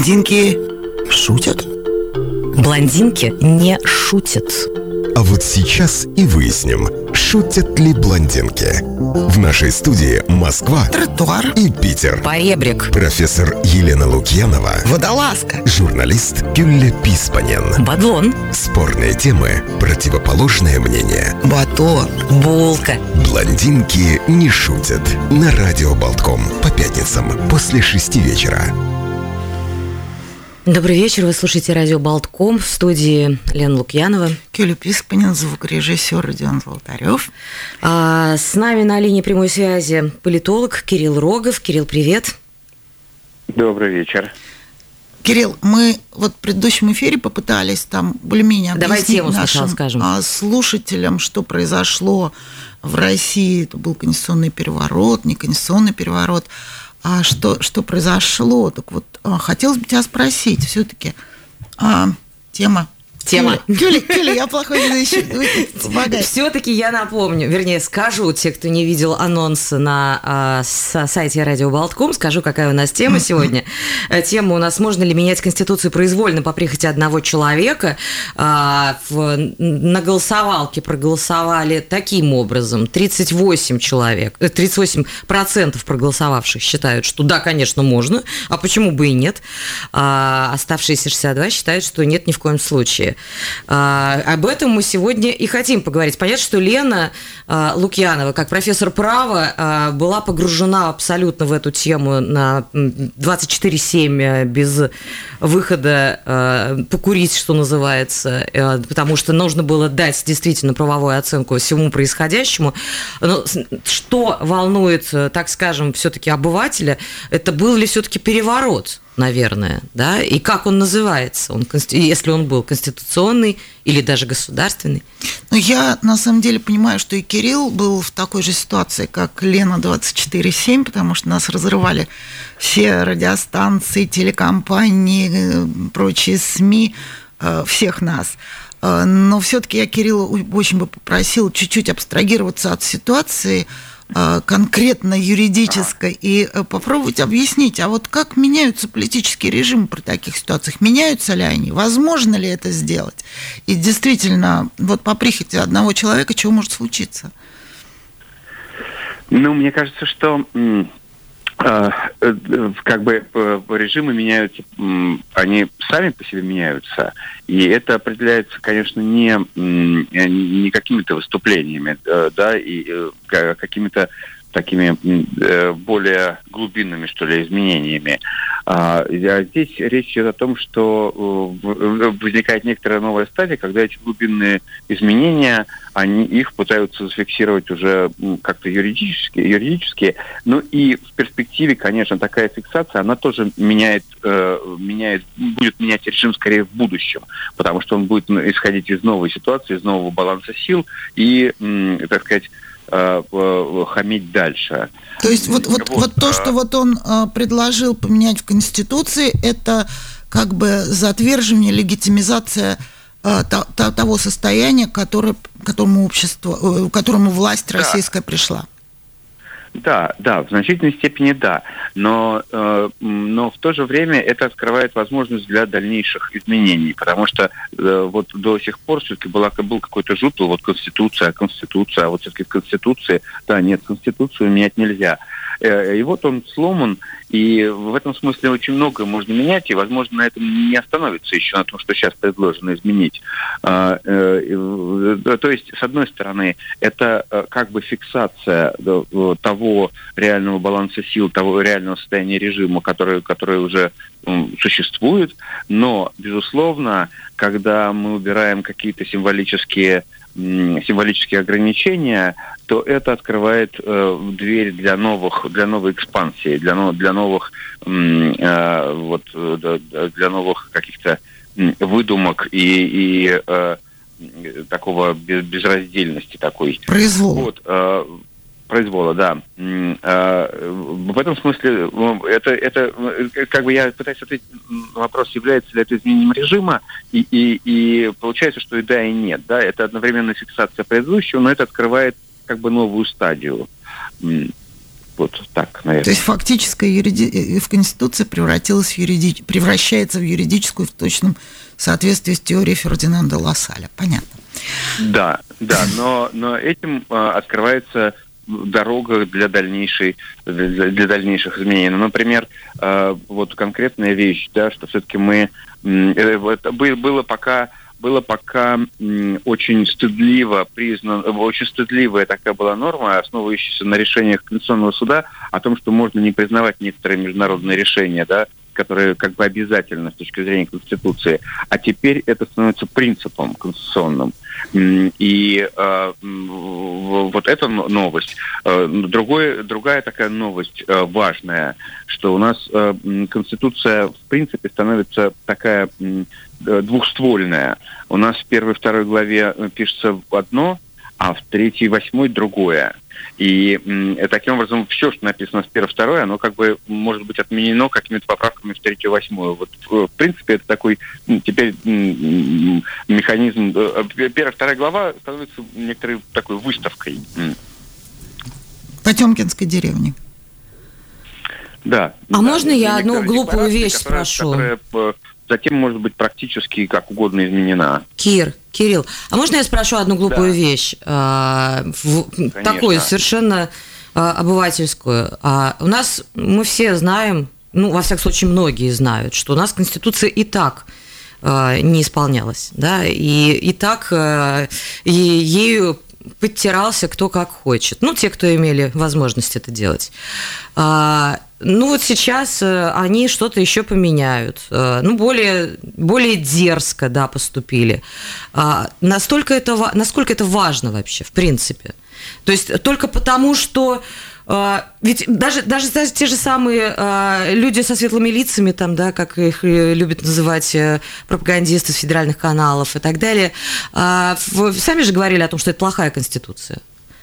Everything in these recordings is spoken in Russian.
Блондинки шутят? Блондинки не шутят. А вот сейчас и выясним, шутят ли блондинки. В нашей студии Москва Тротуар. и Питер. Поребрик. Профессор Елена Лукьянова, Водолазка. журналист Гюлля Писпанен. Бадлон. Спорные темы, противоположное мнение. Батон. Булка. Блондинки не шутят. На радио Болтком по пятницам после шести вечера. Добрый вечер. Вы слушаете радио Болтком в студии Лена Лукьянова. Кюля Писпанин, звукорежиссер Родион Золотарев. А с нами на линии прямой связи политолог Кирилл Рогов. Кирилл, привет. Добрый вечер. Кирилл, мы вот в предыдущем эфире попытались там более-менее Давай объяснить тему нашим скажем. а, слушателям, что произошло в России. Это был конституционный переворот, не конституционный переворот. А что, что произошло? Так вот, а, хотелось бы тебя спросить все-таки. тема. Тема. Кюля, Кюля, я плохой ведущий. Все-таки я напомню, вернее, скажу, те, кто не видел анонс на с- сайте Радио Болтком, скажу, какая у нас тема сегодня. Э, Тема у нас «Можно ли менять Конституцию произвольно по прихоти одного человека?» А, в- На голосовалке проголосовали таким образом. 38 человек, э, 38 процентов проголосовавших считают, что да, конечно, можно, а почему бы и нет. А оставшиеся 62 считают, что нет ни в коем случае. А, об этом мы сегодня и хотим поговорить. Понятно, что Лена а, Лукьянова, как профессор права, а, была погружена абсолютно в эту тему на м, 24-7 э, без выхода э, покурить, что называется, э, потому что нужно было дать действительно правовую оценку всему происходящему. Но что волнует, так скажем, все-таки обывателя, это был ли все-таки переворот? Наверное, да, и как он называется, он, если он был конституционный или даже государственный. Ну, я на самом деле понимаю, что и Кирилл был в такой же ситуации, как Лена 24.7, потому что нас разрывали все радиостанции, телекомпании, э, прочие СМИ, э, всех нас. Э, Но все-таки я Кирилла очень бы попросил чуть-чуть абстрагироваться от ситуации конкретно юридической и э, попробовать объяснить, а вот как меняются политические режимы при таких ситуациях? Меняются ли они? Возможно ли это сделать? И действительно, вот по прихоти одного человека чего может случиться? Ну, мне кажется, что как бы э, режимы меняются, они сами по себе меняются, и это определяется, конечно, не, э, не какими-то выступлениями, э, да, и э, ка- какими-то такими э, более глубинными, что ли, изменениями. А, здесь речь идет о том, что э, в- возникает некоторая новая стадия, когда эти глубинные изменения, они их пытаются зафиксировать уже как-то юридически, юридически. Ну и в перспективе, конечно, такая фиксация, она тоже меняет, э, меняет, будет менять режим скорее в будущем, потому что он будет ну, исходить из новой ситуации, из нового баланса сил и, так сказать, э, э, хамить дальше. То есть вот, вот, Вот, вот то, а- что вот он э, предложил поменять в Конституции, это как бы затверживание, легитимизация э, то- то- того состояния, которое, к которому общество, э, к которому власть Да. российская пришла. Да, да, в значительной степени да. Но, э, но в то же время это открывает возможность для дальнейших изменений, потому что э, вот до сих пор все-таки была, был какой-то жутл, вот Конституция, Конституция, а вот все-таки в Конституции, да, нет, Конституцию менять нельзя. Э, И вот он сломан, и в этом смысле очень многое можно менять, и, возможно, на этом не остановится еще на том, что сейчас предложено изменить. А, э, э, То есть, с одной стороны, это как бы фиксация того реального баланса сил, того реального состояния режима, который, который уже существует, но, безусловно, когда мы убираем какие-то символические символические ограничения, то это открывает э, дверь для новых, для новой экспансии, для, но- для новых, э, вот, э, для новых каких-то выдумок и, и э, такого без- безраздельности такой. Произвол. Вот, э, произвола, да. Э, В этом смысле ну, это, это э, как бы я пытаюсь ответить на вопрос, является ли это изменением режима, и, и, и получается, что и да, и нет. Да? Это одновременно фиксация предыдущего, но это открывает как бы новую стадию. Вот так, наверное. То есть фактическая юриди... в Конституции превратилась в юриди... превращается в юридическую в точном соответствии с теорией Фердинанда Лассаля. Понятно. Да, да, но, но этим э, открывается дорога для дальнейшей для, дальнейших изменений. Ну, например, э, вот конкретная вещь, да, что все-таки мы э, это было пока было пока очень стыдливо признано, очень стыдливая такая была норма, основывающаяся на решениях Конституционного суда о том, что можно не признавать некоторые международные решения, да, которые как бы обязательны с точки зрения Конституции. А теперь это становится принципом конституционным. И э, вот эта новость. Э, другой, другая такая новость э, важная, что у нас э, Конституция в принципе становится такая двухствольная. У нас в первой и второй главе пишется одно, а в третьей и восьмой другое. И э, таким образом все, что написано в первой и второй, оно как бы может быть отменено какими-то поправками в третью и восьмую. Вот, в принципе, это такой теперь механизм. Э, первая и вторая глава становится некоторой такой выставкой. Потемкинской деревни. Да. А да, можно я одну глупую вещь которая, спрошу? Которая э, затем может быть практически как угодно изменена. Кир, Кирилл, а можно я спрошу одну глупую Да. вещь? А, в- такую совершенно а, обывательскую. А, у нас мы все знаем, ну, во всяком случае, многие знают, что у нас Конституция и так а, не исполнялась, да, и, и так а, и ею подтирался кто как хочет. Ну, те, кто имели возможность это делать. А, ну, вот сейчас э, они что-то еще поменяют. Э, Ну, более, более дерзко, да, поступили. А, Настолько это, насколько это важно вообще, в принципе? То есть только потому, что ведь даже, даже даже те же самые э, люди со светлыми лицами, там, да, как их любят называть э, пропагандисты с федеральных каналов и так далее, э, в- сами же говорили о том, что это плохая конституция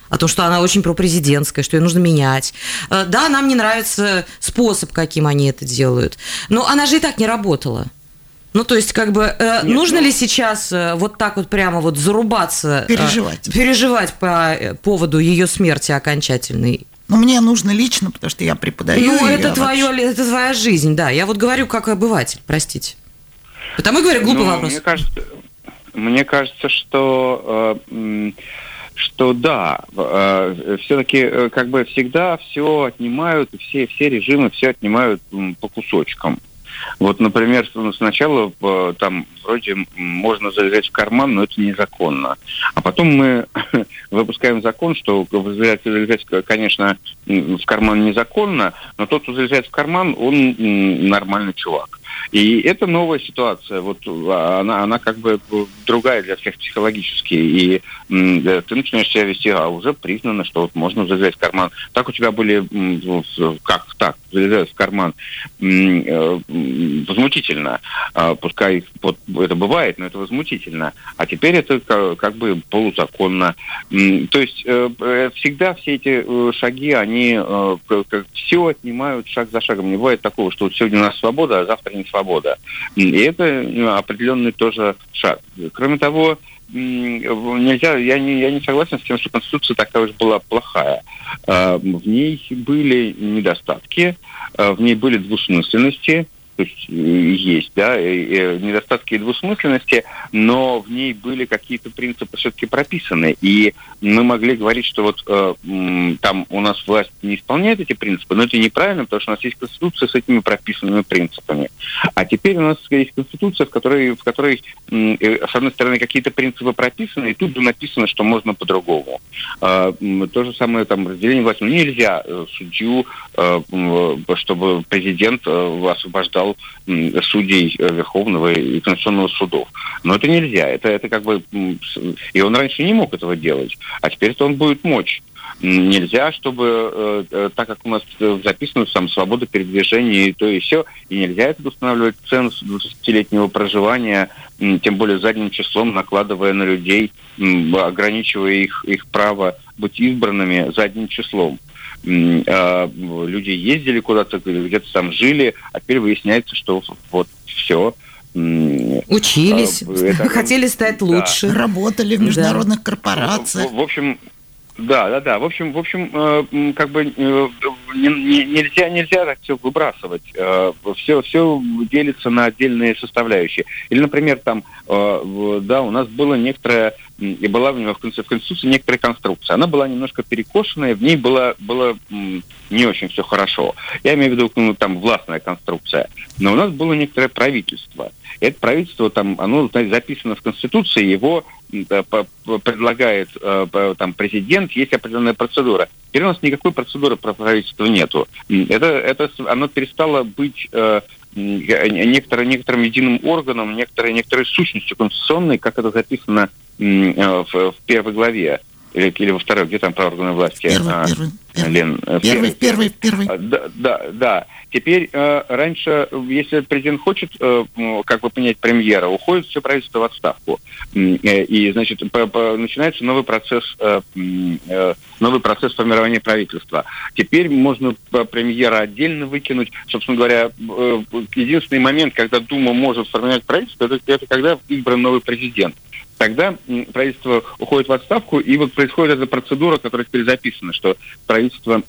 о том, что она очень пропрезидентская, что ее нужно менять. Да, нам не нравится способ, каким они это делают, но она же и так не работала. Ну, то есть, как бы, э, Нет, нужно ну- ли сейчас э, вот так вот прямо вот зарубаться? э, Переживать. переживать по э, поводу ее смерти окончательной? Но мне нужно лично, потому что я преподаю. ну, это, я твое, вообще- это твоя жизнь, да. Я вот говорю как обыватель, простите. Потому и говорю, глупый Ну, вопрос. Мне кажется, мне кажется, что э, что да, все-таки как бы всегда все отнимают, все все режимы все отнимают по кусочкам. Вот, например, ну, сначала э, там вроде можно залезать в карман, но это незаконно. А потом мы выпускаем закон, что залезать, конечно, в карман незаконно, но тот, кто залезает в карман, он нормальный чувак. И это новая ситуация. Вот а, она, она как бы другая для всех психологически. И ты начинаешь себя вести, а уже признано, что вот можно залезать в карман. Так у тебя были, как так, залезать в карман, э, возмутительно. А, Пускай вот, это бывает, но это возмутительно. А теперь это ка- как бы полузаконно. То есть э, э, всегда все эти шаги, они все отнимают шаг за шагом. Не бывает такого, что сегодня у нас свобода, а завтра не свобода. И это э, определенный тоже шаг. Кроме того, нельзя, я не, я не согласен с тем, что Конституция такая уж была плохая. А, В ней были недостатки, а, в ней были двусмысленности, то есть э, есть, да, э, э, недостатки и двусмысленности, но в ней были какие-то принципы все-таки прописаны, и мы могли говорить, что вот э, там у нас власть не исполняет эти принципы, но это неправильно, потому что у нас есть конституция с этими прописанными принципами. А теперь у нас есть конституция, в которой, в которой э, с одной стороны, какие-то принципы прописаны, и тут же написано, что можно по-другому. М, То же самое там разделение власти. Ну, нельзя э, судью, э, э, чтобы президент э, освобождал м, судей э, Верховного и Конституционного судов. Но это нельзя. Это, это как бы... И он раньше не мог этого делать. А теперь он будет мочь. Нельзя, чтобы, э, э, так как у нас записано там свобода передвижения и то и все, и нельзя это устанавливать ценз 20-летнего проживания, тем более задним числом, накладывая на людей, ограничивая их, их право быть избранными задним числом. А, Люди ездили куда-то, где-то там жили, а теперь выясняется, что вот все. Учились, А, это- хотели стать да. лучше. Работали в Да. международных корпорациях. В, в общем, Да, да, да. В общем, в общем, э, как бы э, нельзя, нельзя так все выбрасывать. Все, все делится на отдельные составляющие. Или, например, там, да, у нас было некоторое и была в, в Конституции некоторая конструкция. Она была немножко перекошенная, в ней было, было не очень все хорошо. Я имею в виду, ну, там, властная конструкция. Но у нас было некоторое правительство. И это правительство, там, оно записано в Конституции, его предлагает э, там президент, есть определенная процедура. Теперь у нас никакой процедуры про правительство нету. Это, это, оно перестало быть э, некоторым, некоторым единым органом, некоторой, некоторой сущностью конституционной, как это записано в, в первой главе или, или во второй, где там про органы власти? Первый, а, первый, первый, Лен, э, первый, первый, первый. А, да, да, да. Теперь э, раньше, если президент хочет э, как бы понять премьера, уходит все правительство в отставку. Э, и, значит, по, по, начинается новый процесс, э, э, новый процесс формирования правительства. Теперь можно премьера отдельно выкинуть. Собственно говоря, э, единственный момент, когда Дума может формировать правительство, это, это когда избран новый президент тогда правительство уходит в отставку, и вот происходит эта процедура, которая теперь записана, что правительство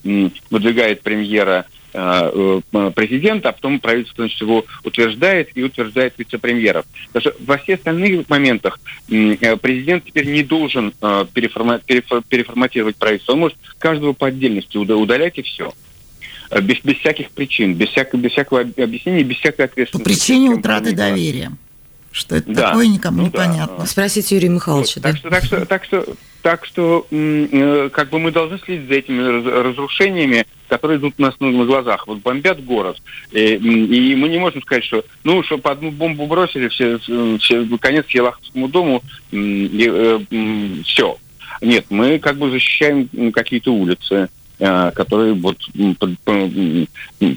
выдвигает премьера э, э, президента, а потом правительство значит, его утверждает и утверждает вице-премьеров. Потому что во всех остальных моментах э, президент теперь не должен переформатировать правительство. Он может каждого по отдельности удалять и все без, без всяких причин, без, всякого, без всякого объяснения, без всякой ответственности. По причине утраты доверия. Что это да. такое, никому ну, непонятно. Да. Спросите Юрия Михайловича. Вот, да? Так что, так что, так что, так что э, как бы мы должны следить за этими разрушениями, которые идут у нас на, глазах. Вот бомбят город. И, и мы не можем сказать, что ну, что по одну бомбу бросили, все, все конец Елаховскому дому, и, э, все. Нет, мы как бы защищаем какие-то улицы. Э, которые вот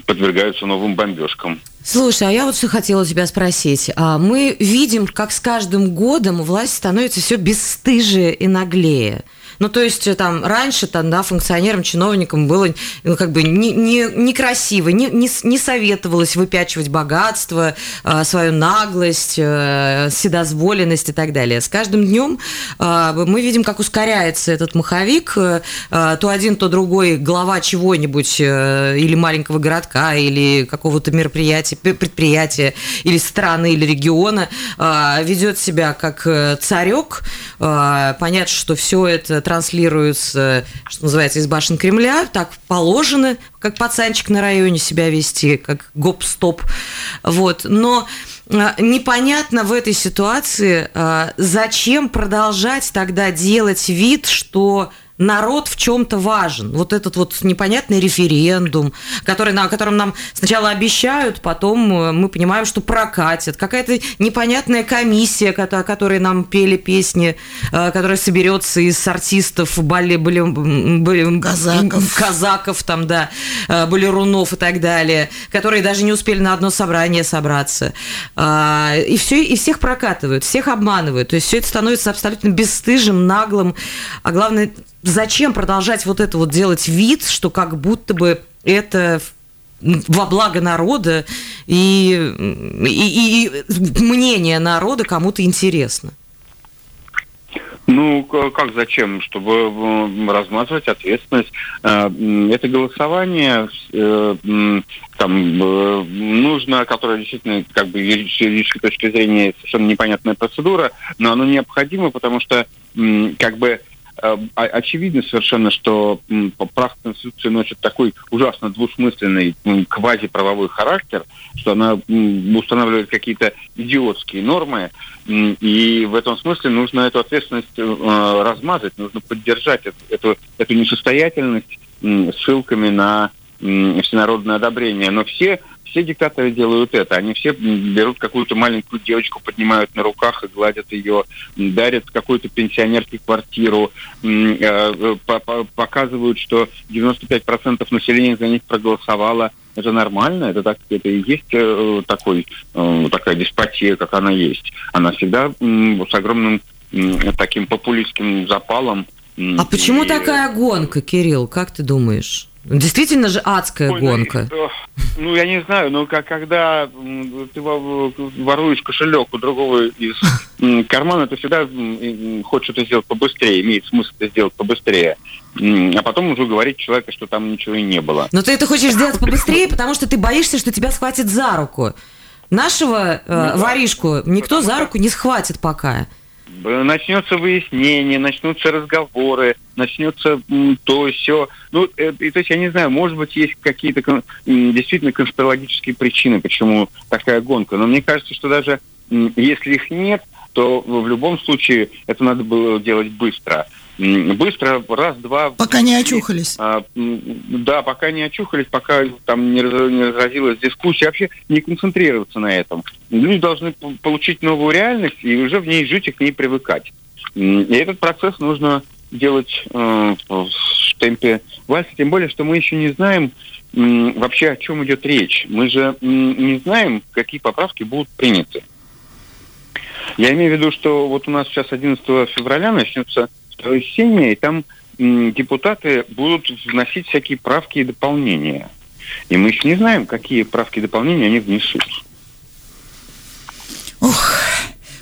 подвергаются новым бомбежкам. Слушай, а я вот что хотела тебя спросить. А, мы видим, как с каждым годом власть становится все бесстыжее и наглее. Ну, то есть э, там раньше там, да, функционерам, чиновникам было ну, как бы не, не, некрасиво, не, не, не советовалось выпячивать богатство, э, свою наглость, э, вседозволенность и так далее. С каждым днем мы видим, как ускоряется этот маховик. То один, то другой глава чего-нибудь или маленького городка, или какого-то мероприятия, предприятия, или страны, или региона ведет себя как царек. Понятно, что все это транслируются, что называется, из башен Кремля, так положено, как пацанчик на районе себя вести, как гоп-стоп. Вот. Но а, непонятно в этой ситуации, а, зачем продолжать тогда делать вид, что народ в чем-то важен. Вот этот вот непонятный референдум, который, на, котором нам сначала обещают, потом э, мы понимаем, что прокатят. Какая-то непонятная комиссия, о которой нам пели песни, э, которая соберется из артистов, бали, бали, бали, казаков. казаков там, да, э, балерунов и так далее, которые даже не успели на одно собрание собраться. А, и, все, и всех прокатывают, всех обманывают. То есть все это становится абсолютно бесстыжим, наглым, а главное зачем продолжать вот это вот делать вид, что как будто бы это во благо народа и, и, и мнение народа кому-то интересно? Ну, как зачем? Чтобы э, размазывать ответственность. Э, это голосование э, там нужно, которое действительно как бы юридической точки зрения совершенно непонятная процедура, но оно необходимо, потому что как бы Э, очевидно совершенно, что поправка Конституции носит такой ужасно двусмысленный квазиправовой характер, что она устанавливает какие-то идиотские нормы, и в этом смысле нужно эту ответственность э, размазать, нужно поддержать эту, эту несостоятельность ссылками на всенародное одобрение. Но все все диктаторы делают это. Они все берут какую-то маленькую девочку, поднимают на руках и гладят ее, дарят какой-то пенсионерке квартиру, э, показывают, что 95% населения за них проголосовало. Это нормально, это так, это и есть э, такой, э, такая деспотия, как она есть. Она всегда с огромным таким популистским запалом. А почему такая гонка, Кирилл, как ты думаешь? Действительно же адская Ой, гонка. Ну, ну, я не знаю, но как, когда ты воруешь кошелек у другого из кармана, ты всегда хочешь это сделать побыстрее, имеет смысл это сделать побыстрее. А потом уже говорить человеку, что там ничего и не было. Но ты это хочешь сделать побыстрее, потому что ты боишься, что тебя схватит за руку. Нашего э, ну, воришку никто за руку не схватит пока начнется выяснение, начнутся разговоры, начнется то, все. Ну, э, то есть, я не знаю, может быть, есть какие-то действительно конспирологические причины, почему такая гонка. Но мне кажется, что даже если их нет, то в любом случае это надо было делать быстро быстро, раз-два... Пока не очухались. А, да, пока не очухались, пока там не, раз, не разразилась дискуссия, вообще не концентрироваться на этом. Люди должны получить новую реальность и уже в ней жить и к ней привыкать. И этот процесс нужно делать э, в темпе вальса, тем более, что мы еще не знаем э, вообще, о чем идет речь. Мы же э, не знаем, какие поправки будут приняты. Я имею в виду, что вот у нас сейчас 11 февраля начнется второе и там депутаты будут вносить всякие правки и дополнения. И мы еще не знаем, какие правки и дополнения они внесут. Ох,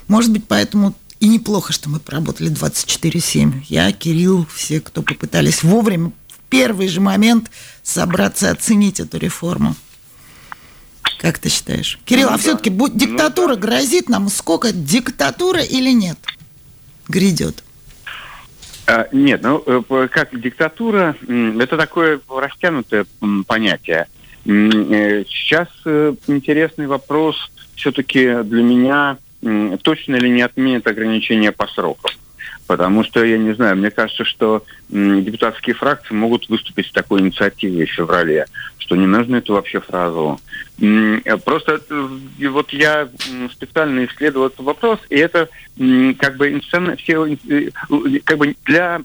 может быть, поэтому и неплохо, что мы поработали 24-7. Я, Кирилл, все, кто попытались вовремя, в первый же момент собраться оценить эту реформу. Как ты считаешь? Кирилл, ну, а да. все-таки ну, диктатура да. грозит нам? Сколько? Диктатура или нет? Грядет. А, нет, ну, э, как диктатура, это такое растянутое понятие. Э, сейчас э, интересный вопрос все-таки для меня, точно ли не отменят ограничения по срокам. Потому что, я не знаю, мне кажется, что депутатские фракции могут выступить с такой инициативой в феврале, что не нужно эту вообще фразу. Просто вот я специально исследовал этот вопрос, и это как бы все, э, как бы для,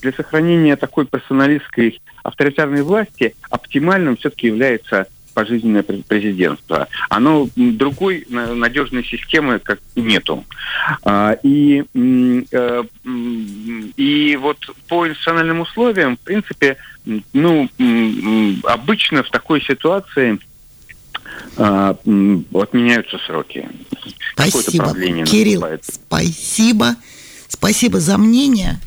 для сохранения такой персоналистской авторитарной власти оптимальным все-таки является пожизненное президентство. Оно другой надежной системы как нету. А, и, э, и вот по институциональным условиям, в принципе, ну, обычно в такой ситуации а, отменяются сроки. Спасибо, Кирилл, спасибо. Спасибо за мнение.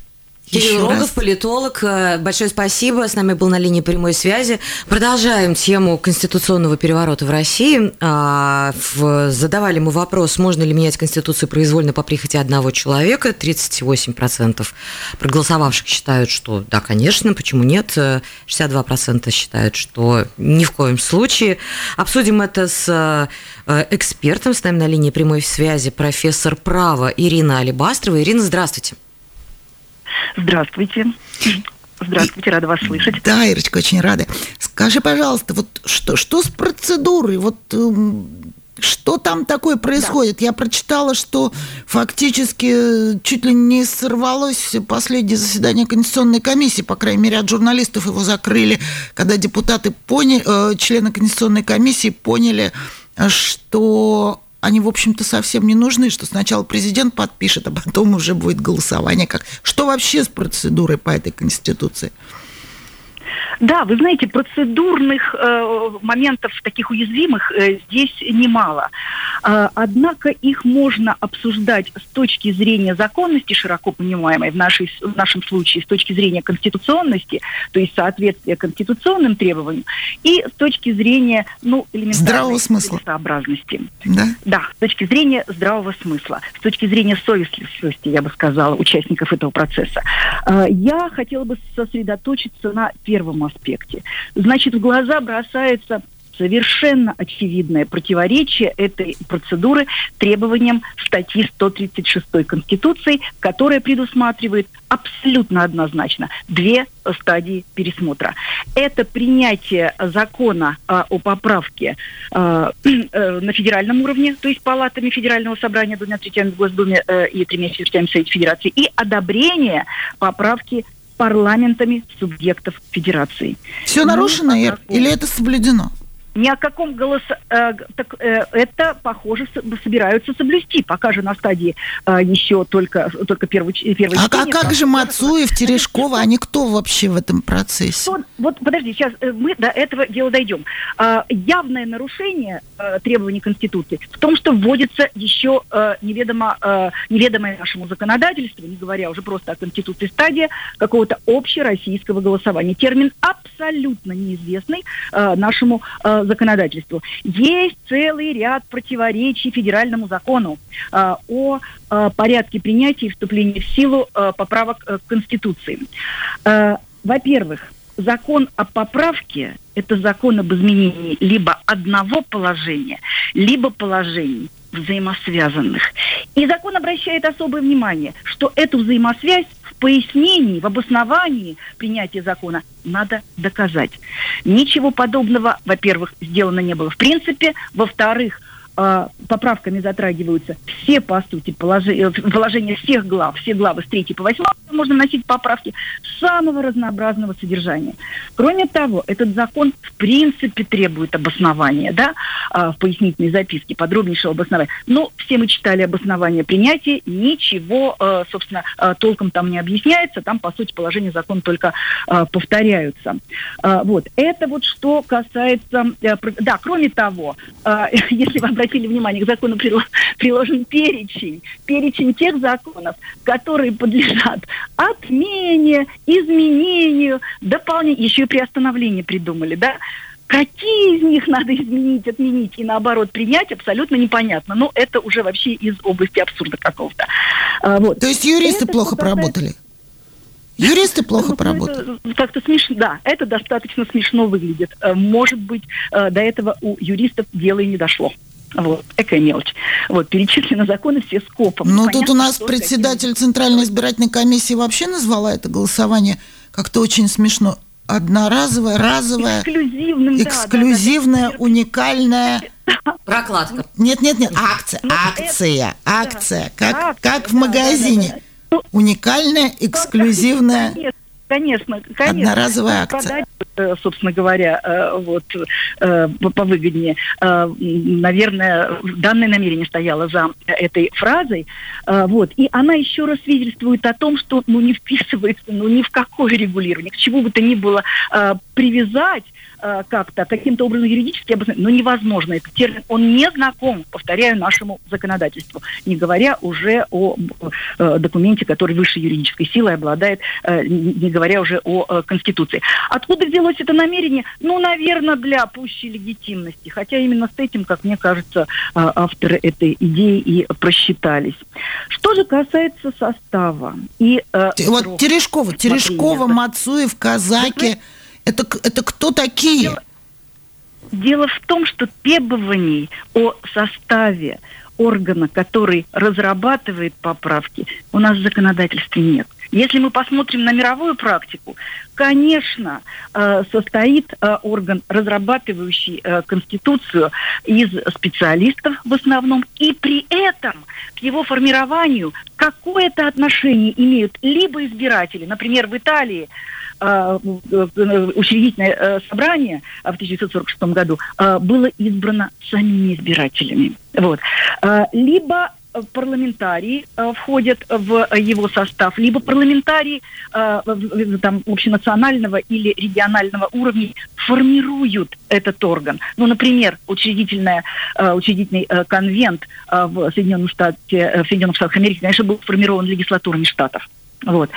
Кирилл Рогов, раз. политолог, э, большое спасибо. С нами был на линии прямой связи. Продолжаем тему конституционного переворота в России. А, задавали мы вопрос, можно ли менять Конституцию произвольно по прихоти одного человека. 38% проголосовавших считают, что да, конечно, почему нет. 62% считают, что ни в коем случае. Обсудим это с э, экспертом. С нами на линии прямой связи профессор права Ирина Алибастрова. Ирина, здравствуйте. Здравствуйте. Здравствуйте, рада вас слышать. Да, Ирочка, очень рада. Скажи, пожалуйста, вот что, что с процедурой? Вот эм, что там такое происходит? Да. Я прочитала, что фактически чуть ли не сорвалось последнее заседание Конституционной комиссии, по крайней мере, от журналистов его закрыли, когда депутаты поняли, э, члены Конституционной комиссии поняли, что они, в общем-то, совсем не нужны, что сначала президент подпишет, а потом уже будет голосование. Как... Что вообще с процедурой по этой Конституции? Да, вы знаете, процедурных э, моментов таких уязвимых э, здесь немало. Э, однако их можно обсуждать с точки зрения законности, широко понимаемой в, нашей, в нашем случае, с точки зрения конституционности, то есть соответствия конституционным требованиям, и с точки зрения ну, элементарной сообразности. Да? да, с точки зрения здравого смысла, с точки зрения совестливости, я бы сказала, участников этого процесса. Э, я хотела бы сосредоточиться на первом аспекте. Значит, в глаза бросается совершенно очевидное противоречие этой процедуры требованиям статьи 136 Конституции, которая предусматривает абсолютно однозначно две стадии пересмотра. Это принятие закона э, о поправке э, э, на федеральном уровне, то есть палатами Федерального собрания, двумя третьями в Госдуме э, и тремя четвертями в Совете Федерации, и одобрение поправки парламентами субъектов федерации. Все нарушено, ну, Ир, или это соблюдено? Ни о каком голоса... Э, так, э, это, похоже, собираются соблюсти, пока же на стадии э, еще только, только первый, первый а, а как же Мацуев, Терешкова, они кто вообще в этом процессе? Что, вот подожди, сейчас э, мы до этого дела дойдем. Э, явное нарушение э, требований Конституции в том, что вводится еще э, неведомо, э, неведомое нашему законодательству, не говоря уже просто о Конституции стадия какого-то общероссийского голосования. Термин абсолютно неизвестный э, нашему э, законодательству. Есть целый ряд противоречий федеральному закону э, о э, порядке принятия и вступления в силу э, поправок э, к Конституции. Э, во-первых, закон о поправке – это закон об изменении либо одного положения, либо положений взаимосвязанных. И закон обращает особое внимание, что эту взаимосвязь пояснении, в обосновании принятия закона надо доказать. Ничего подобного, во-первых, сделано не было в принципе. Во-вторых, э, поправками затрагиваются все, по сути, положи, положения всех глав, все главы с 3 по 8 можно вносить поправки самого разнообразного содержания. Кроме того, этот закон в принципе требует обоснования, да, э, в пояснительной записке, подробнейшего обоснования. Но все мы читали обоснование принятия, ничего, э, собственно, э, толком там не объясняется, там, по сути, положения закона только э, повторяются. Э, вот, это вот что касается... Э, да, кроме того, э, если вы обратили внимание, к закону приложен перечень, перечень тех законов, которые подлежат отмене, изменению, дополнению, еще и приостановлению придумали, да, Какие из них надо изменить, отменить и наоборот принять, абсолютно непонятно. Но это уже вообще из области абсурда какого-то. А, вот. То есть юристы это плохо поработали? Юристы плохо ну, поработали. Как-то смешно, да, это достаточно смешно выглядит. Э, может быть, э, до этого у юристов дело и не дошло. Вот, такая мелочь. Вот, перечислены законы все скопом. Ну, тут у нас председатель какие... Центральной избирательной комиссии вообще назвала это голосование как-то очень смешно. Одноразовое, разовое, эксклюзивным, эксклюзивное, да, да, да. уникальное. Прокладка. Нет, нет, нет, акция, ну, акция, это, акция, да, как, акция, как в магазине. Да, да, да. Уникальная, ну, эксклюзивная. Конечно, конечно, конечно. Одноразовая акция. Продать, собственно говоря, э, вот э, повыгоднее. Наверное, данное намерение стояло за этой фразой. Вот. И она еще раз свидетельствует о том, что ну, не вписывается ну, ни в какое регулирование, к чему бы то ни было привязать Э, как-то каким-то образом юридически обосновать, но невозможно. Этот термин, он не знаком, повторяю, нашему законодательству, не говоря уже о э, документе, который выше юридической силой обладает, э, не говоря уже о э, Конституции. Откуда взялось это намерение? Ну, наверное, для пущей легитимности. Хотя именно с этим, как мне кажется, э, авторы этой идеи и просчитались. Что же касается состава и... Э, вот Терешкова, Терешкова, Мацуев, Казаки... Это, это кто такие? Дело, дело в том, что требований о составе органа, который разрабатывает поправки, у нас в законодательстве нет. Если мы посмотрим на мировую практику, конечно, э, состоит э, орган, разрабатывающий э, Конституцию из специалистов в основном, и при этом к его формированию какое-то отношение имеют либо избиратели, например, в Италии учредительное собрание в 1946 году было избрано самими избирателями. Вот. Либо парламентарии э, входят в его состав, либо парламентарии э, там, общенационального или регионального уровня формируют этот орган. Ну, например, учредительная, э, учредительный э, конвент э, в Соединенных Штатах, в Соединенных Штатах Америки, конечно, был формирован легислатурами штатов. Вот.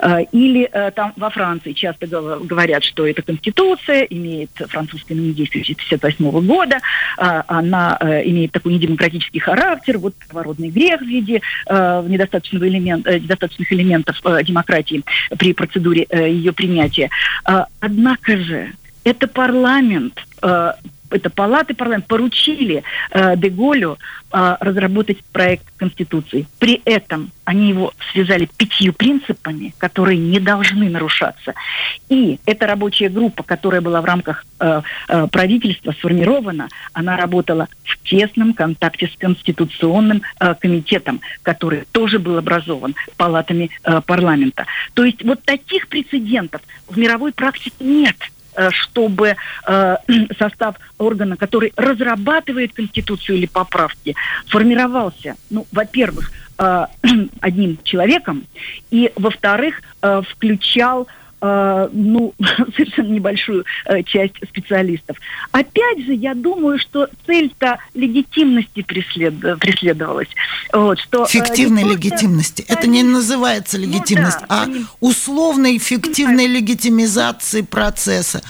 Э, или э, там во Франции часто говорят, что это конституция, имеет французское ныне действующее 1958 года, а, она э, имеет такой недемократический характер, вот первородный грех в виде недостаточного элемент, недостаточных элементов демократии при процедуре ее принятия. Однако же это парламент это палаты парламента поручили э, Деголю э, разработать проект Конституции. При этом они его связали пятью принципами, которые не должны нарушаться. И эта рабочая группа, которая была в рамках э, э, правительства сформирована, она работала в тесном контакте с Конституционным э, комитетом, который тоже был образован палатами э, парламента. То есть вот таких прецедентов в мировой практике нет – чтобы состав органа, который разрабатывает Конституцию или поправки, формировался, ну, во-первых, одним человеком, и, во-вторых, включал Э, ну, совершенно небольшую э, часть специалистов. Опять же, я думаю, что цель-то легитимности преслед... преследовалась. Вот, что, э, Фиктивной э, легитимности. Это не называется легитимность, ну, да, а они... условной фиктивной легитимизации процесса.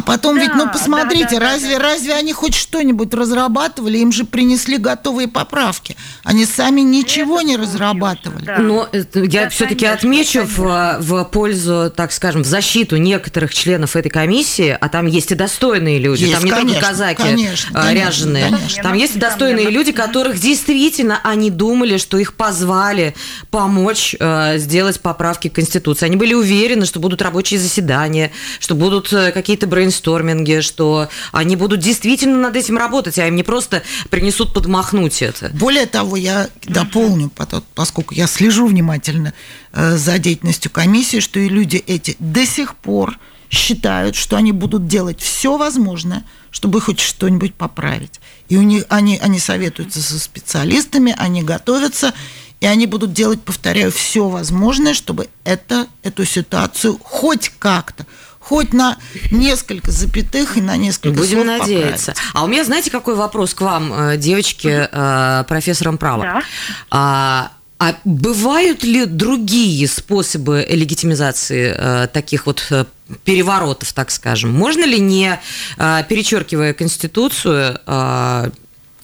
А потом да, ведь, ну посмотрите, да, да, разве, да. разве они хоть что-нибудь разрабатывали? Им же принесли готовые поправки. Они сами ничего Это не разрабатывали. Да. Но я да, все-таки отмечу в, в пользу, так скажем, в защиту некоторых членов этой комиссии, а там есть и достойные люди, есть, там не конечно, только казаки конечно, а, ряженые, конечно. там есть и достойные люди, которых действительно они думали, что их позвали помочь э, сделать поправки к Конституции. Они были уверены, что будут рабочие заседания, что будут э, какие-то брейнсторминге, что они будут действительно над этим работать, а им не просто принесут подмахнуть это. Более того, я дополню, поскольку я слежу внимательно э, за деятельностью комиссии, что и люди эти до сих пор считают, что они будут делать все возможное, чтобы хоть что-нибудь поправить. И у них, они, они советуются со специалистами, они готовятся, и они будут делать, повторяю, все возможное, чтобы это, эту ситуацию хоть как-то, хоть на несколько запятых и на несколько Будем слов надеяться. Поправить. А у меня, знаете, какой вопрос к вам, э, девочки, э, профессором права? Да. А, а бывают ли другие способы легитимизации э, таких вот э, переворотов, так скажем? Можно ли, не э, перечеркивая Конституцию, э,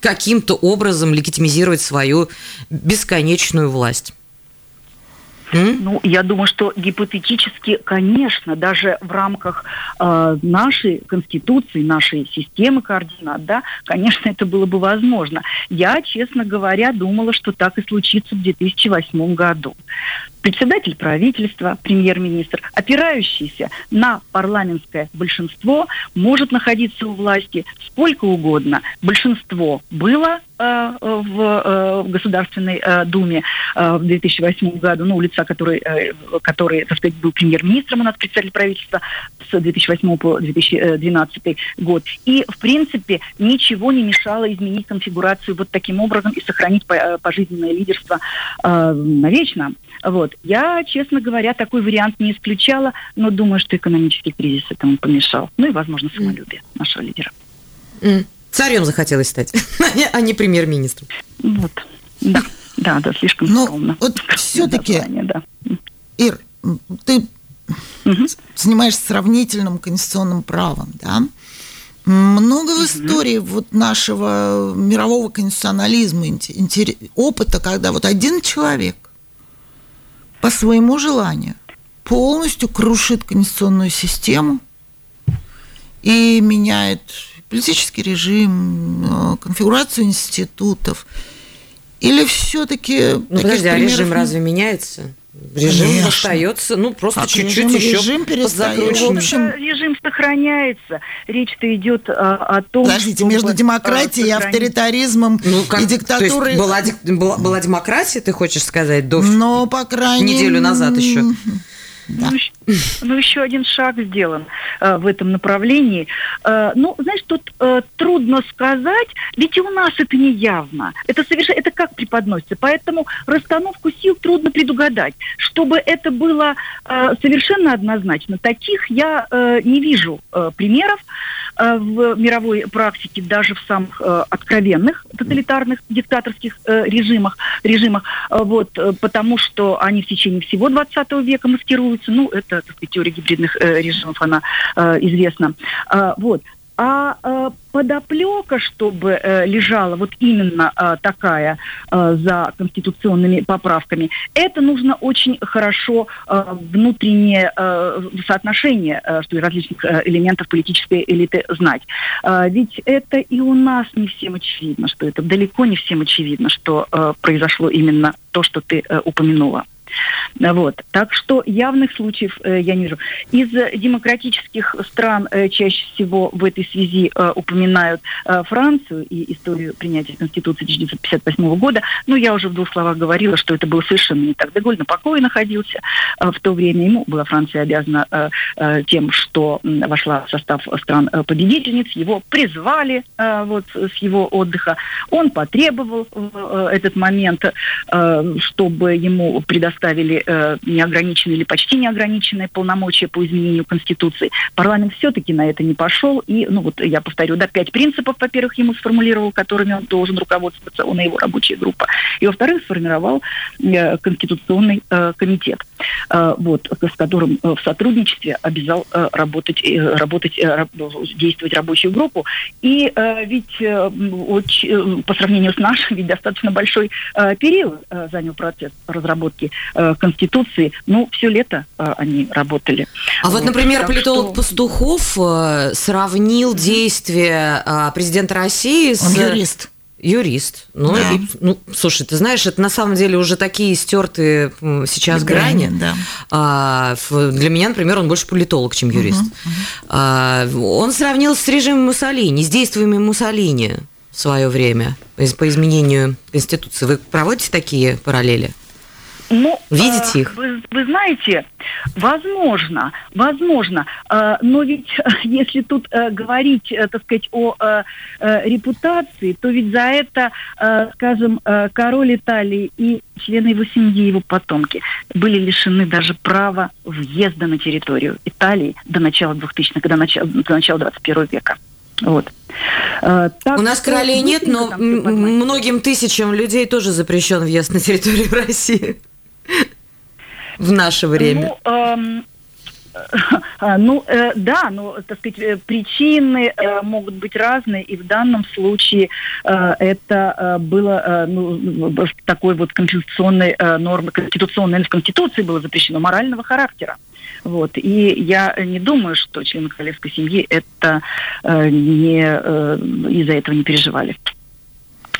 каким-то образом легитимизировать свою бесконечную власть? Ну, я думаю, что гипотетически, конечно, даже в рамках э, нашей конституции, нашей системы координат, да, конечно, это было бы возможно. Я, честно говоря, думала, что так и случится в 2008 году председатель правительства, премьер-министр, опирающийся на парламентское большинство, может находиться у власти сколько угодно. Большинство было э, в, э, в Государственной э, Думе э, в 2008 году, ну, лица, который, э, который, так сказать, был премьер-министром у нас, председатель правительства с 2008 по 2012 год. И, в принципе, ничего не мешало изменить конфигурацию вот таким образом и сохранить э, пожизненное лидерство э, навечно. Вот. Я, честно говоря, такой вариант не исключала, но думаю, что экономический кризис этому помешал. Ну и, возможно, самолюбие mm. нашего лидера. Mm. Царем захотелось стать, а не премьер-министром. Вот, да, да, да, слишком Но скромно. вот все-таки, да. Ир, ты угу. занимаешься сравнительным конституционным правом, да? Много в истории вот нашего мирового конституционализма, опыта, когда вот один человек по своему желанию полностью крушит конституционную систему и меняет политический режим, э, конфигурацию институтов. Или все-таки... Ну, подожди, а режим разве меняется? Режим Конечно. остается, ну, просто а чуть-чуть еще режим перестает. В общем, режим сохраняется. Речь-то идет а, о том, Подождите, чтобы, между демократией а, и авторитаризм ну, как, и диктатурой... То была, была, была демократия, ты хочешь сказать, до Но, по крайней... неделю назад еще? Да. Ну, ну, еще один шаг сделан э, в этом направлении. Э, ну, знаешь, тут э, трудно сказать, ведь и у нас это не явно. Это совершенно, это как преподносится. Поэтому расстановку сил трудно предугадать. Чтобы это было э, совершенно однозначно, таких я э, не вижу э, примеров. Э, в мировой практике, даже в самых э, откровенных тоталитарных диктаторских э, режимах, режимах вот, потому что они в течение всего 20 века маскируются. Ну, это, так сказать, теория гибридных режимов, она известна. Вот. А э, подоплека, чтобы э, лежала вот именно э, такая э, за конституционными поправками, это нужно очень хорошо э, внутреннее э, соотношение э, что различных э, элементов политической элиты знать. Э, ведь это и у нас не всем очевидно, что это далеко не всем очевидно, что э, произошло именно то, что ты э, упомянула. Вот. Так что явных случаев э, я не вижу. Из демократических стран э, чаще всего в этой связи э, упоминают э, Францию и историю принятия Конституции 1958 года. Ну, я уже в двух словах говорила, что это было совершенно не так. Деголь на покое находился э, в то время. Ему была Франция обязана э, э, тем, что вошла в состав стран-победительниц. Э, его призвали э, вот с его отдыха. Он потребовал э, этот момент, э, чтобы ему предоставили э, неограниченные или почти неограниченные полномочия по изменению Конституции. Парламент все-таки на это не пошел. И, ну вот я повторю, да, пять принципов, во-первых, ему сформулировал, которыми он должен руководствоваться, он и его рабочая группа. И, во-вторых, сформировал э, Конституционный э, комитет, э, вот, с которым э, в сотрудничестве обязал э, работать, э, работать э, действовать рабочую группу. И э, ведь э, очень, э, по сравнению с нашим, ведь достаточно большой э, период э, занял процесс разработки э, Конституции. Ну, все лето э, они работали. А вот, вот например, политолог что... Пастухов э, сравнил действия э, президента России с... Он юрист. Юрист. Ну, да. и, ну, слушай, ты знаешь, это на самом деле уже такие стертые сейчас грани. грани. Да. А, для меня, например, он больше политолог, чем юрист. Угу, угу. А, он сравнил с режимом Муссолини, с действиями Муссолини в свое время по изменению Конституции. Вы проводите такие параллели? Ну, Видите э, их? Вы, вы знаете, возможно, возможно, э, но ведь э, если тут э, говорить, э, так сказать, о э, э, репутации, то ведь за это, э, скажем, э, король Италии и члены его семьи, его потомки, были лишены даже права въезда на территорию Италии до начала 2000-х, до начала, до начала 21 века. Вот. Э, так, У нас королей нет, но многим тысячам людей тоже запрещен въезд на территорию России в наше время? Ну, эм, э, ну э, да, но, так сказать, э, причины э, могут быть разные, и в данном случае э, это э, было э, ну, такой вот конституционной э, нормы, конституционной в Конституции было запрещено морального характера. Вот. И я не думаю, что члены королевской семьи это не из-за этого не переживали.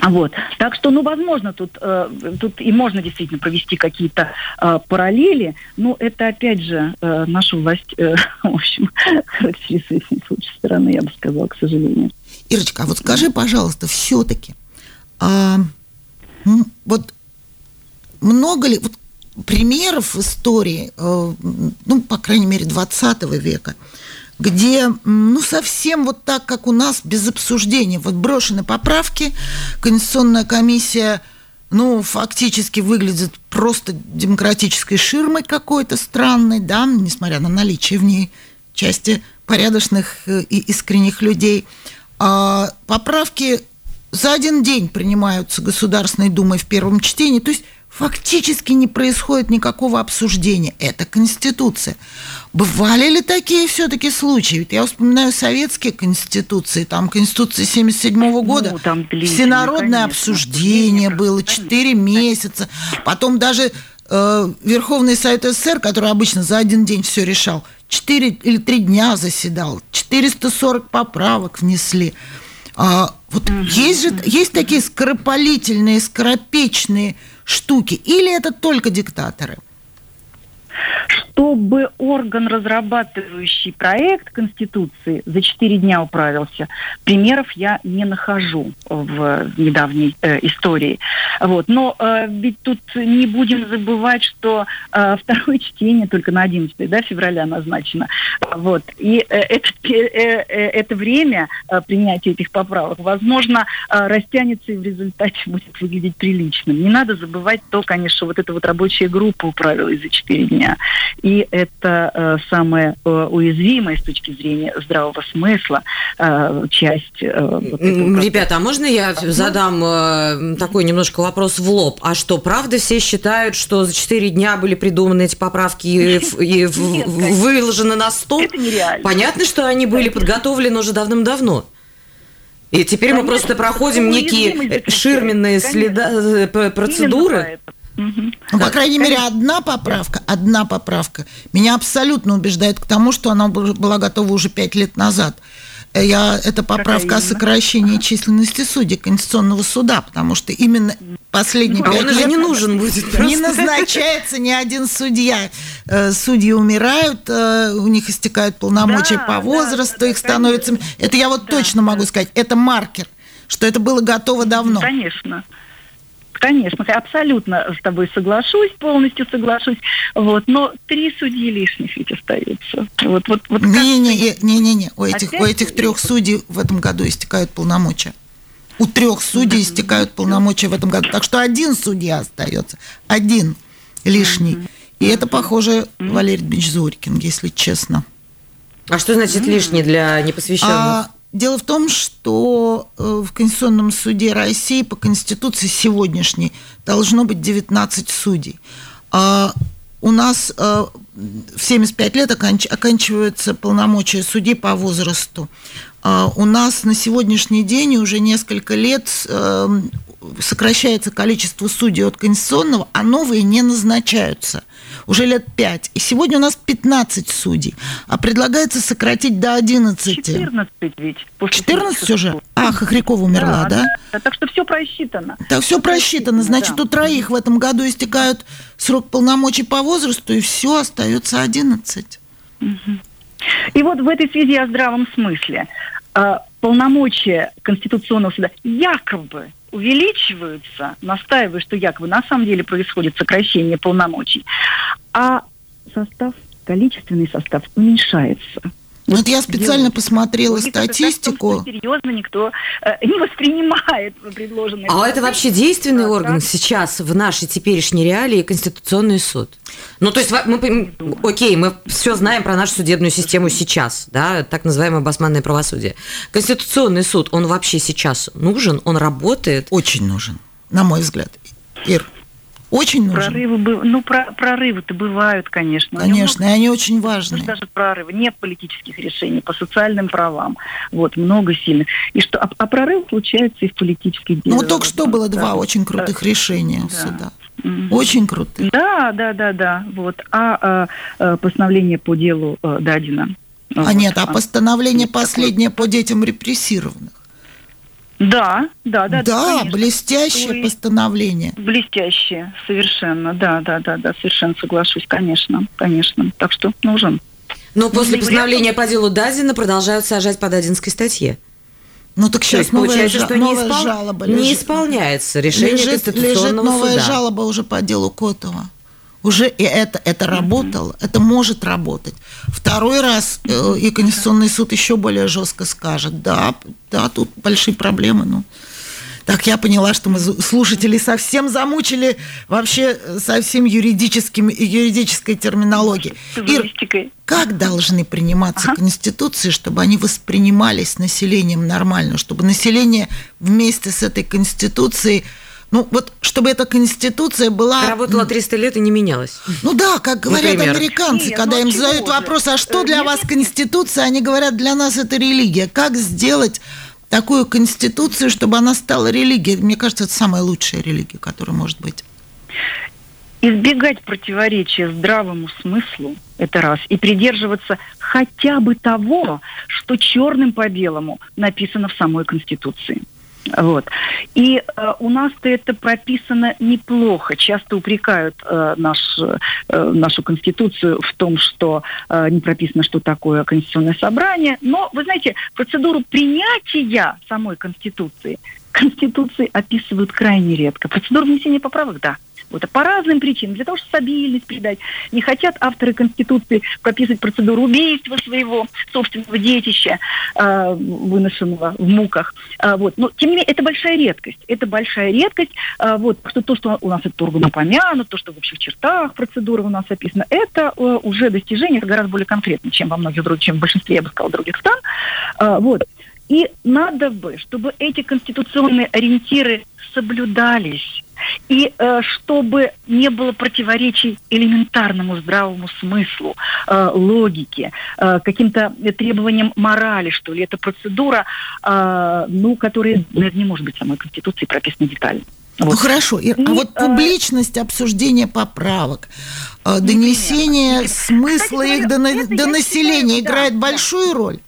Вот. Так что, ну, возможно, тут, э, тут и можно действительно провести какие-то э, параллели, но это, опять же, э, наша власть, э, в общем, характеризует с лучшей стороны, я бы сказала, к сожалению. Ирочка, а вот скажи, пожалуйста, все-таки, а, вот много ли вот, примеров в истории, э, ну, по крайней мере, 20 века, где, ну, совсем вот так, как у нас, без обсуждения. Вот брошены поправки, Конституционная комиссия, ну, фактически выглядит просто демократической ширмой какой-то странной, да, несмотря на наличие в ней части порядочных э, и искренних людей. А поправки за один день принимаются Государственной Думой в первом чтении, то есть фактически не происходит никакого обсуждения. Это Конституция. Бывали ли такие все-таки случаи? Ведь я вспоминаю советские конституции, там Конституция 77 года, ну, там всенародное конечно, обсуждение было 4 месяца, потом даже э, Верховный Совет СССР, который обычно за один день все решал, 4 или 3 дня заседал, 440 поправок внесли. А, вот угу. есть же есть такие скоропалительные, скоропечные штуки, или это только диктаторы? Чтобы орган, разрабатывающий проект Конституции, за четыре дня управился, примеров я не нахожу в недавней э, истории. Вот. Но э, ведь тут не будем забывать, что э, второе чтение только на 11 да, февраля назначено. Вот. И э, это, э, э, это время э, принятия этих поправок, возможно, э, растянется и в результате будет выглядеть приличным. Не надо забывать то, конечно, вот эта вот рабочая группа управилась за четыре дня и это э, самая э, уязвимая с точки зрения здравого смысла э, часть. Э, вот Ребята, а можно я задам э, такой немножко вопрос в лоб? А что, правда все считают, что за четыре дня были придуманы эти поправки и, и выложены на стол? Это нереально. Понятно, что они были подготовлены уже давным-давно. И теперь Конечно, мы просто проходим некие ширменные следа, э, Ну, по крайней мере, одна поправка, одна поправка меня абсолютно убеждает к тому, что она была готова уже пять лет назад. Э, я, это поправка о сокращении численности судей Конституционного суда, потому что именно последние а он лет не нужен будет. Просто. Не назначается ни один судья. Э, судьи умирают, э, у них истекают полномочия да, по возрасту, да, их становится... Конечно. Это я вот да, точно могу сказать. Это маркер, что это было готово давно. Конечно. Конечно, абсолютно с тобой соглашусь, полностью соглашусь. Вот, но три судьи лишних ведь остаются. Вот, вот, вот не-не-не, не-не-не, у этих, у этих трех судей в этом году истекают полномочия. У трех судей истекают полномочия в этом году. Так что один судья остается. Один лишний. И это, похоже, Валерий Дмитриевич Зорькин, если честно. А что значит лишний для непосвященных? А, дело в том, что э, в Конституционном суде России по Конституции сегодняшней должно быть 19 судей. А у нас э, в 75 лет оканч, оканчиваются полномочия судей по возрасту. А, у нас на сегодняшний день уже несколько лет эм, сокращается количество судей от конституционного, а новые не назначаются. Уже лет пять. И сегодня у нас 15 судей. А предлагается сократить до 11. 14 ведь. 14 уже? А, Хохрякова умерла, да? да? да? Так что все просчитано. Так все просчитано. Значит, да. у троих в этом году истекают срок полномочий по возрасту, и все, остается 11. И вот в этой связи о здравом смысле. А, полномочия Конституционного суда якобы увеличиваются, настаиваю, что якобы на самом деле происходит сокращение полномочий, а состав, количественный состав уменьшается. Вот, вот я специально делать. посмотрела Логика статистику. Том, серьезно никто э, не воспринимает предложенные. А это вообще действенный да, орган да. сейчас в нашей теперешней реалии Конституционный суд? Ну, то есть, мы, окей, мы все знаем про нашу судебную систему сейчас, да, так называемое басманное правосудие. Конституционный суд, он вообще сейчас нужен, он работает? Очень нужен, на мой взгляд. Ир, очень нужен. Прорывы, ну, про, прорывы-то бывают, конечно. Конечно, и они очень важны. Даже прорывы. Нет политических решений по социальным правам. Вот, много сильных. И что, а, а прорыв случается и в политических делах. Ну, только что было да. два очень крутых да. решения да. суда. Очень крутых. Да, да, да, да. Вот. А, а, а постановление по делу а, Дадина. А вот. нет, а постановление последнее по детям репрессированных. Да, да, да. Да, конечно. блестящее Вы... постановление. Блестящее, совершенно, да, да, да, да, совершенно соглашусь, конечно, конечно. Так что нужен. Но после постановления по делу Дазина продолжают сажать по Дадинской статье. Ну так сейчас новая, получается, что новая не, испол... жалоба лежит. не исполняется решение лежит, Конституционного лежит новая суда. жалоба уже по делу Котова уже и это, это работало, mm-hmm. это может работать. Второй раз э, и Конституционный суд еще более жестко скажет, да, да, тут большие проблемы, ну. Так я поняла, что мы слушателей совсем замучили вообще совсем юридическим, юридической терминологией. Ир, как должны приниматься ага. конституции, чтобы они воспринимались населением нормально, чтобы население вместе с этой конституцией ну, вот чтобы эта конституция была... Работала 300 лет и не менялась. Ну да, как говорят Например. американцы, Нет, когда ну, им задают вопрос, а что для вас конституция, они говорят, для нас это религия. Как сделать такую конституцию, чтобы она стала религией? Мне кажется, это самая лучшая религия, которая может быть. Избегать противоречия здравому смыслу, это раз, и придерживаться хотя бы того, что черным по белому написано в самой Конституции. Вот. И э, у нас-то это прописано неплохо. Часто упрекают э, наш, э, нашу Конституцию в том, что э, не прописано, что такое Конституционное собрание. Но, вы знаете, процедуру принятия самой Конституции Конституции описывают крайне редко. Процедуру внесения поправок – да. Вот, а по разным причинам, для того, чтобы стабильность придать. Не хотят авторы Конституции прописывать процедуру убийства своего собственного детища, э, выношенного в муках. Э, вот. Но, тем не менее, это большая редкость. Это большая редкость. Э, вот, что то, что у нас этот орган упомянут, то, что в общих чертах процедуры у нас описано, это э, уже достижение, это гораздо более конкретно, чем во многих других, чем в большинстве, я бы сказала, других стран. Э, вот. И надо бы, чтобы эти конституционные ориентиры соблюдались и э, чтобы не было противоречий элементарному здравому смыслу, э, логике, э, каким-то требованиям морали, что ли. Это процедура, э, ну, которая, наверное, не может быть самой Конституции прописана детально. Вот. Ну хорошо, и, а вот э, публичность обсуждения поправок, э, донесение смысла Кстати, их до, до населения играет да, большую роль?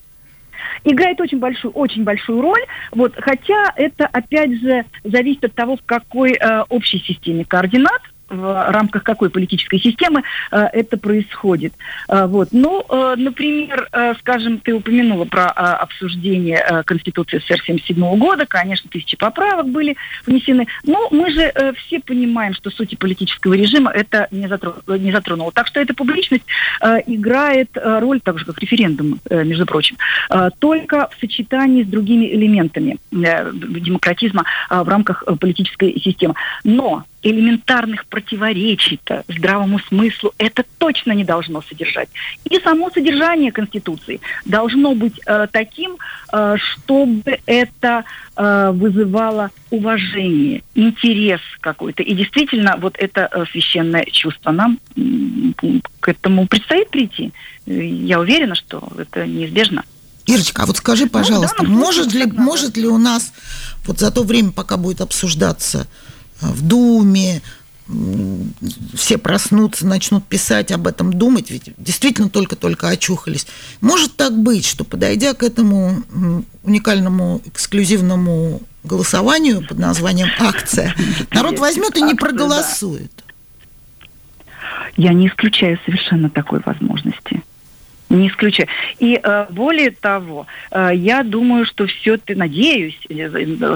Играет очень большую, очень большую роль. Вот, хотя это, опять же, зависит от того, в какой э, общей системе координат в рамках какой политической системы э, это происходит. Э, вот. Ну, э, например, э, скажем, ты упомянула про э, обсуждение э, Конституции СССР 1977 года, конечно, тысячи поправок были внесены, но мы же э, все понимаем, что сути политического режима это не, затрон, не затронуло. Так что эта публичность э, играет э, роль, так же как референдум, э, между прочим, э, только в сочетании с другими элементами э, демократизма э, в рамках э, политической системы. Но элементарных противоречий-то здравому смыслу это точно не должно содержать. И само содержание Конституции должно быть э, таким, э, чтобы это э, вызывало уважение, интерес какой-то. И действительно, вот это э, священное чувство нам э, к этому предстоит прийти. Я уверена, что это неизбежно. Ирочка, а вот скажи, пожалуйста, ну, да, может, ли, может ли у нас вот за то время, пока будет обсуждаться в Думе, все проснутся, начнут писать об этом, думать, ведь действительно только-только очухались. Может так быть, что подойдя к этому уникальному эксклюзивному голосованию под названием «Акция», народ возьмет и не проголосует? Я не исключаю совершенно такой возможности. Не исключаю. И э, более того, э, я думаю, что все ты надеюсь, э,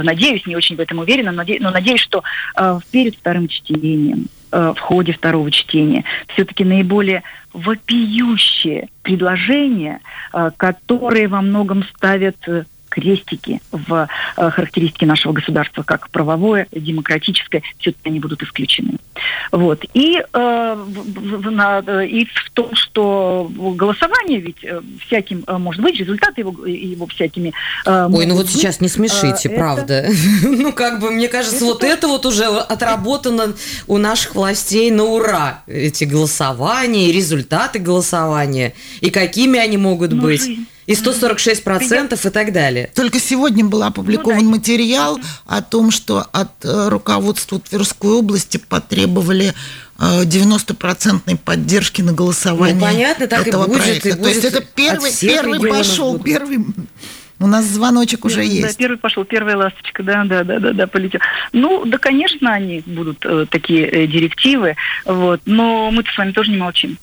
надеюсь, не очень в этом уверена, но, надеюсь, что э, перед вторым чтением, в ходе второго чтения, все-таки наиболее вопиющие предложения, которые во многом ставят крестики в э, характеристике нашего государства как правовое, демократическое, все-таки они будут исключены. Вот. И, э, в, на, и в том, что голосование ведь э, всяким э, может быть, результаты его, его всякими э, Ой, ну вот быть. сейчас не смешите, э, правда. Это... ну, как бы, мне кажется, это вот то... это вот уже отработано у наших властей на ура. Эти голосования, результаты голосования, и какими они могут ну, быть. Жизнь и 146 процентов и так далее. Только сегодня был опубликован ну, да. материал о том, что от э, руководства Тверской области потребовали 90-процентной э, поддержки на голосование. Ну, понятно, так этого и будет. Проекта. И будет То есть это первый, первый пошел, будут. первый у нас звоночек уже да, есть. Да, первый пошел, первая ласточка, да, да, да, да, да, полетел. Ну, да, конечно, они будут э, такие э, директивы, вот, но мы-то с вами тоже не молчим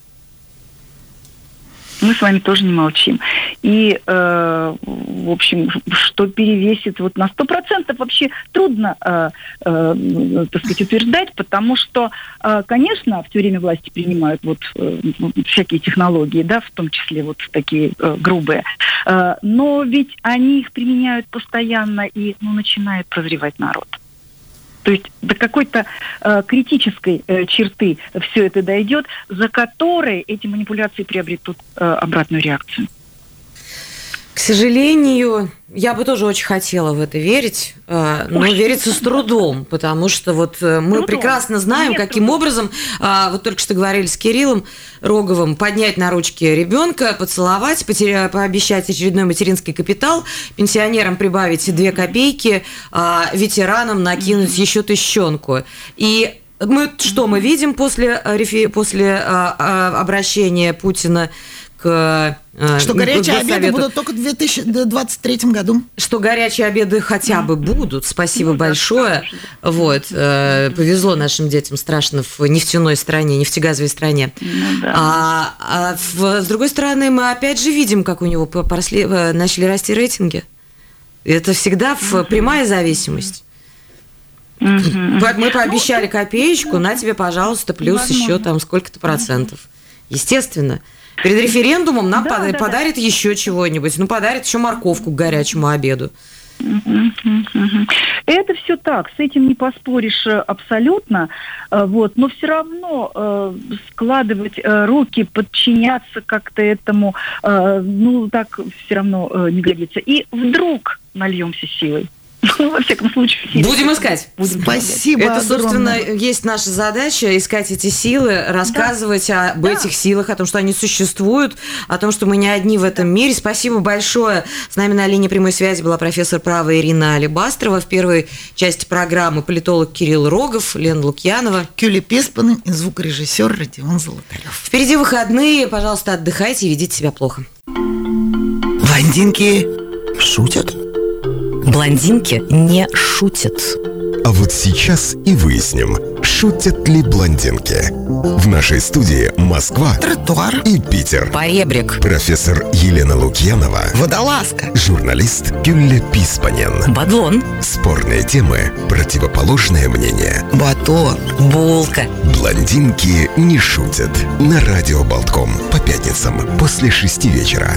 мы с вами тоже не молчим. И, э, в общем, что перевесит вот на 100% вообще трудно, э, э, так сказать, утверждать, потому что, э, конечно, в время власти принимают вот э, всякие технологии, да, в том числе вот такие э, грубые, э, но ведь они их применяют постоянно и, ну, начинает прозревать народ. То есть до какой-то э, критической э, черты все это дойдет, за которой эти манипуляции приобретут э, обратную реакцию. К сожалению, я бы тоже очень хотела в это верить, э, но Ой. верится с трудом, потому что вот э, мы трудом. прекрасно знаем, Нет каким трудом. образом, а, вот только что говорили с Кириллом Роговым, поднять на ручки ребенка, поцеловать, потеря, пообещать очередной материнский капитал, пенсионерам прибавить две копейки, а, ветеранам накинуть еще тыщенку. И мы что мы видим после, э, после а, обращения Путина к что горячие обеды будут только в 2023 году. Что горячие обеды хотя бы будут. Спасибо ну, большое. Да, вот. Э, повезло нашим детям страшно в нефтяной стране, нефтегазовой стране. Ну, да. а, а в, с другой стороны, мы опять же видим, как у него поросли, э, начали расти рейтинги. Это всегда в прямая зависимость. Мы пообещали ну, копеечку, на тебе, пожалуйста, плюс еще там сколько-то процентов. Естественно. Перед референдумом нам да, под, да, подарит да. еще чего-нибудь. Ну, подарит еще морковку к горячему обеду. Это все так, с этим не поспоришь э, абсолютно, э, вот, но все равно э, складывать э, руки, подчиняться как-то этому, э, ну так все равно э, не годится. И вдруг нальемся силой. Во всяком случае. Будем искать. Будем Спасибо Это, собственно, огромное. есть наша задача, искать эти силы, рассказывать да. об да. этих силах, о том, что они существуют, о том, что мы не одни в этом мире. Спасибо большое. С нами на линии прямой связи была профессор права Ирина Алибастрова. В первой части программы политолог Кирилл Рогов, Лена Лукьянова. Кюли Песпан и звукорежиссер Родион Золотарев. Впереди выходные. Пожалуйста, отдыхайте и ведите себя плохо. Блондинки Шутят? Блондинки не шутят. А вот сейчас и выясним, шутят ли блондинки. В нашей студии Москва, Тротуар и Питер. Поребрик. Профессор Елена Лукьянова. Водолазка. Журналист Гюлля Писпанен. Бадлон. Спорные темы, противоположное мнение. Батон. Булка. Блондинки не шутят. На радио Болтком по пятницам после шести вечера.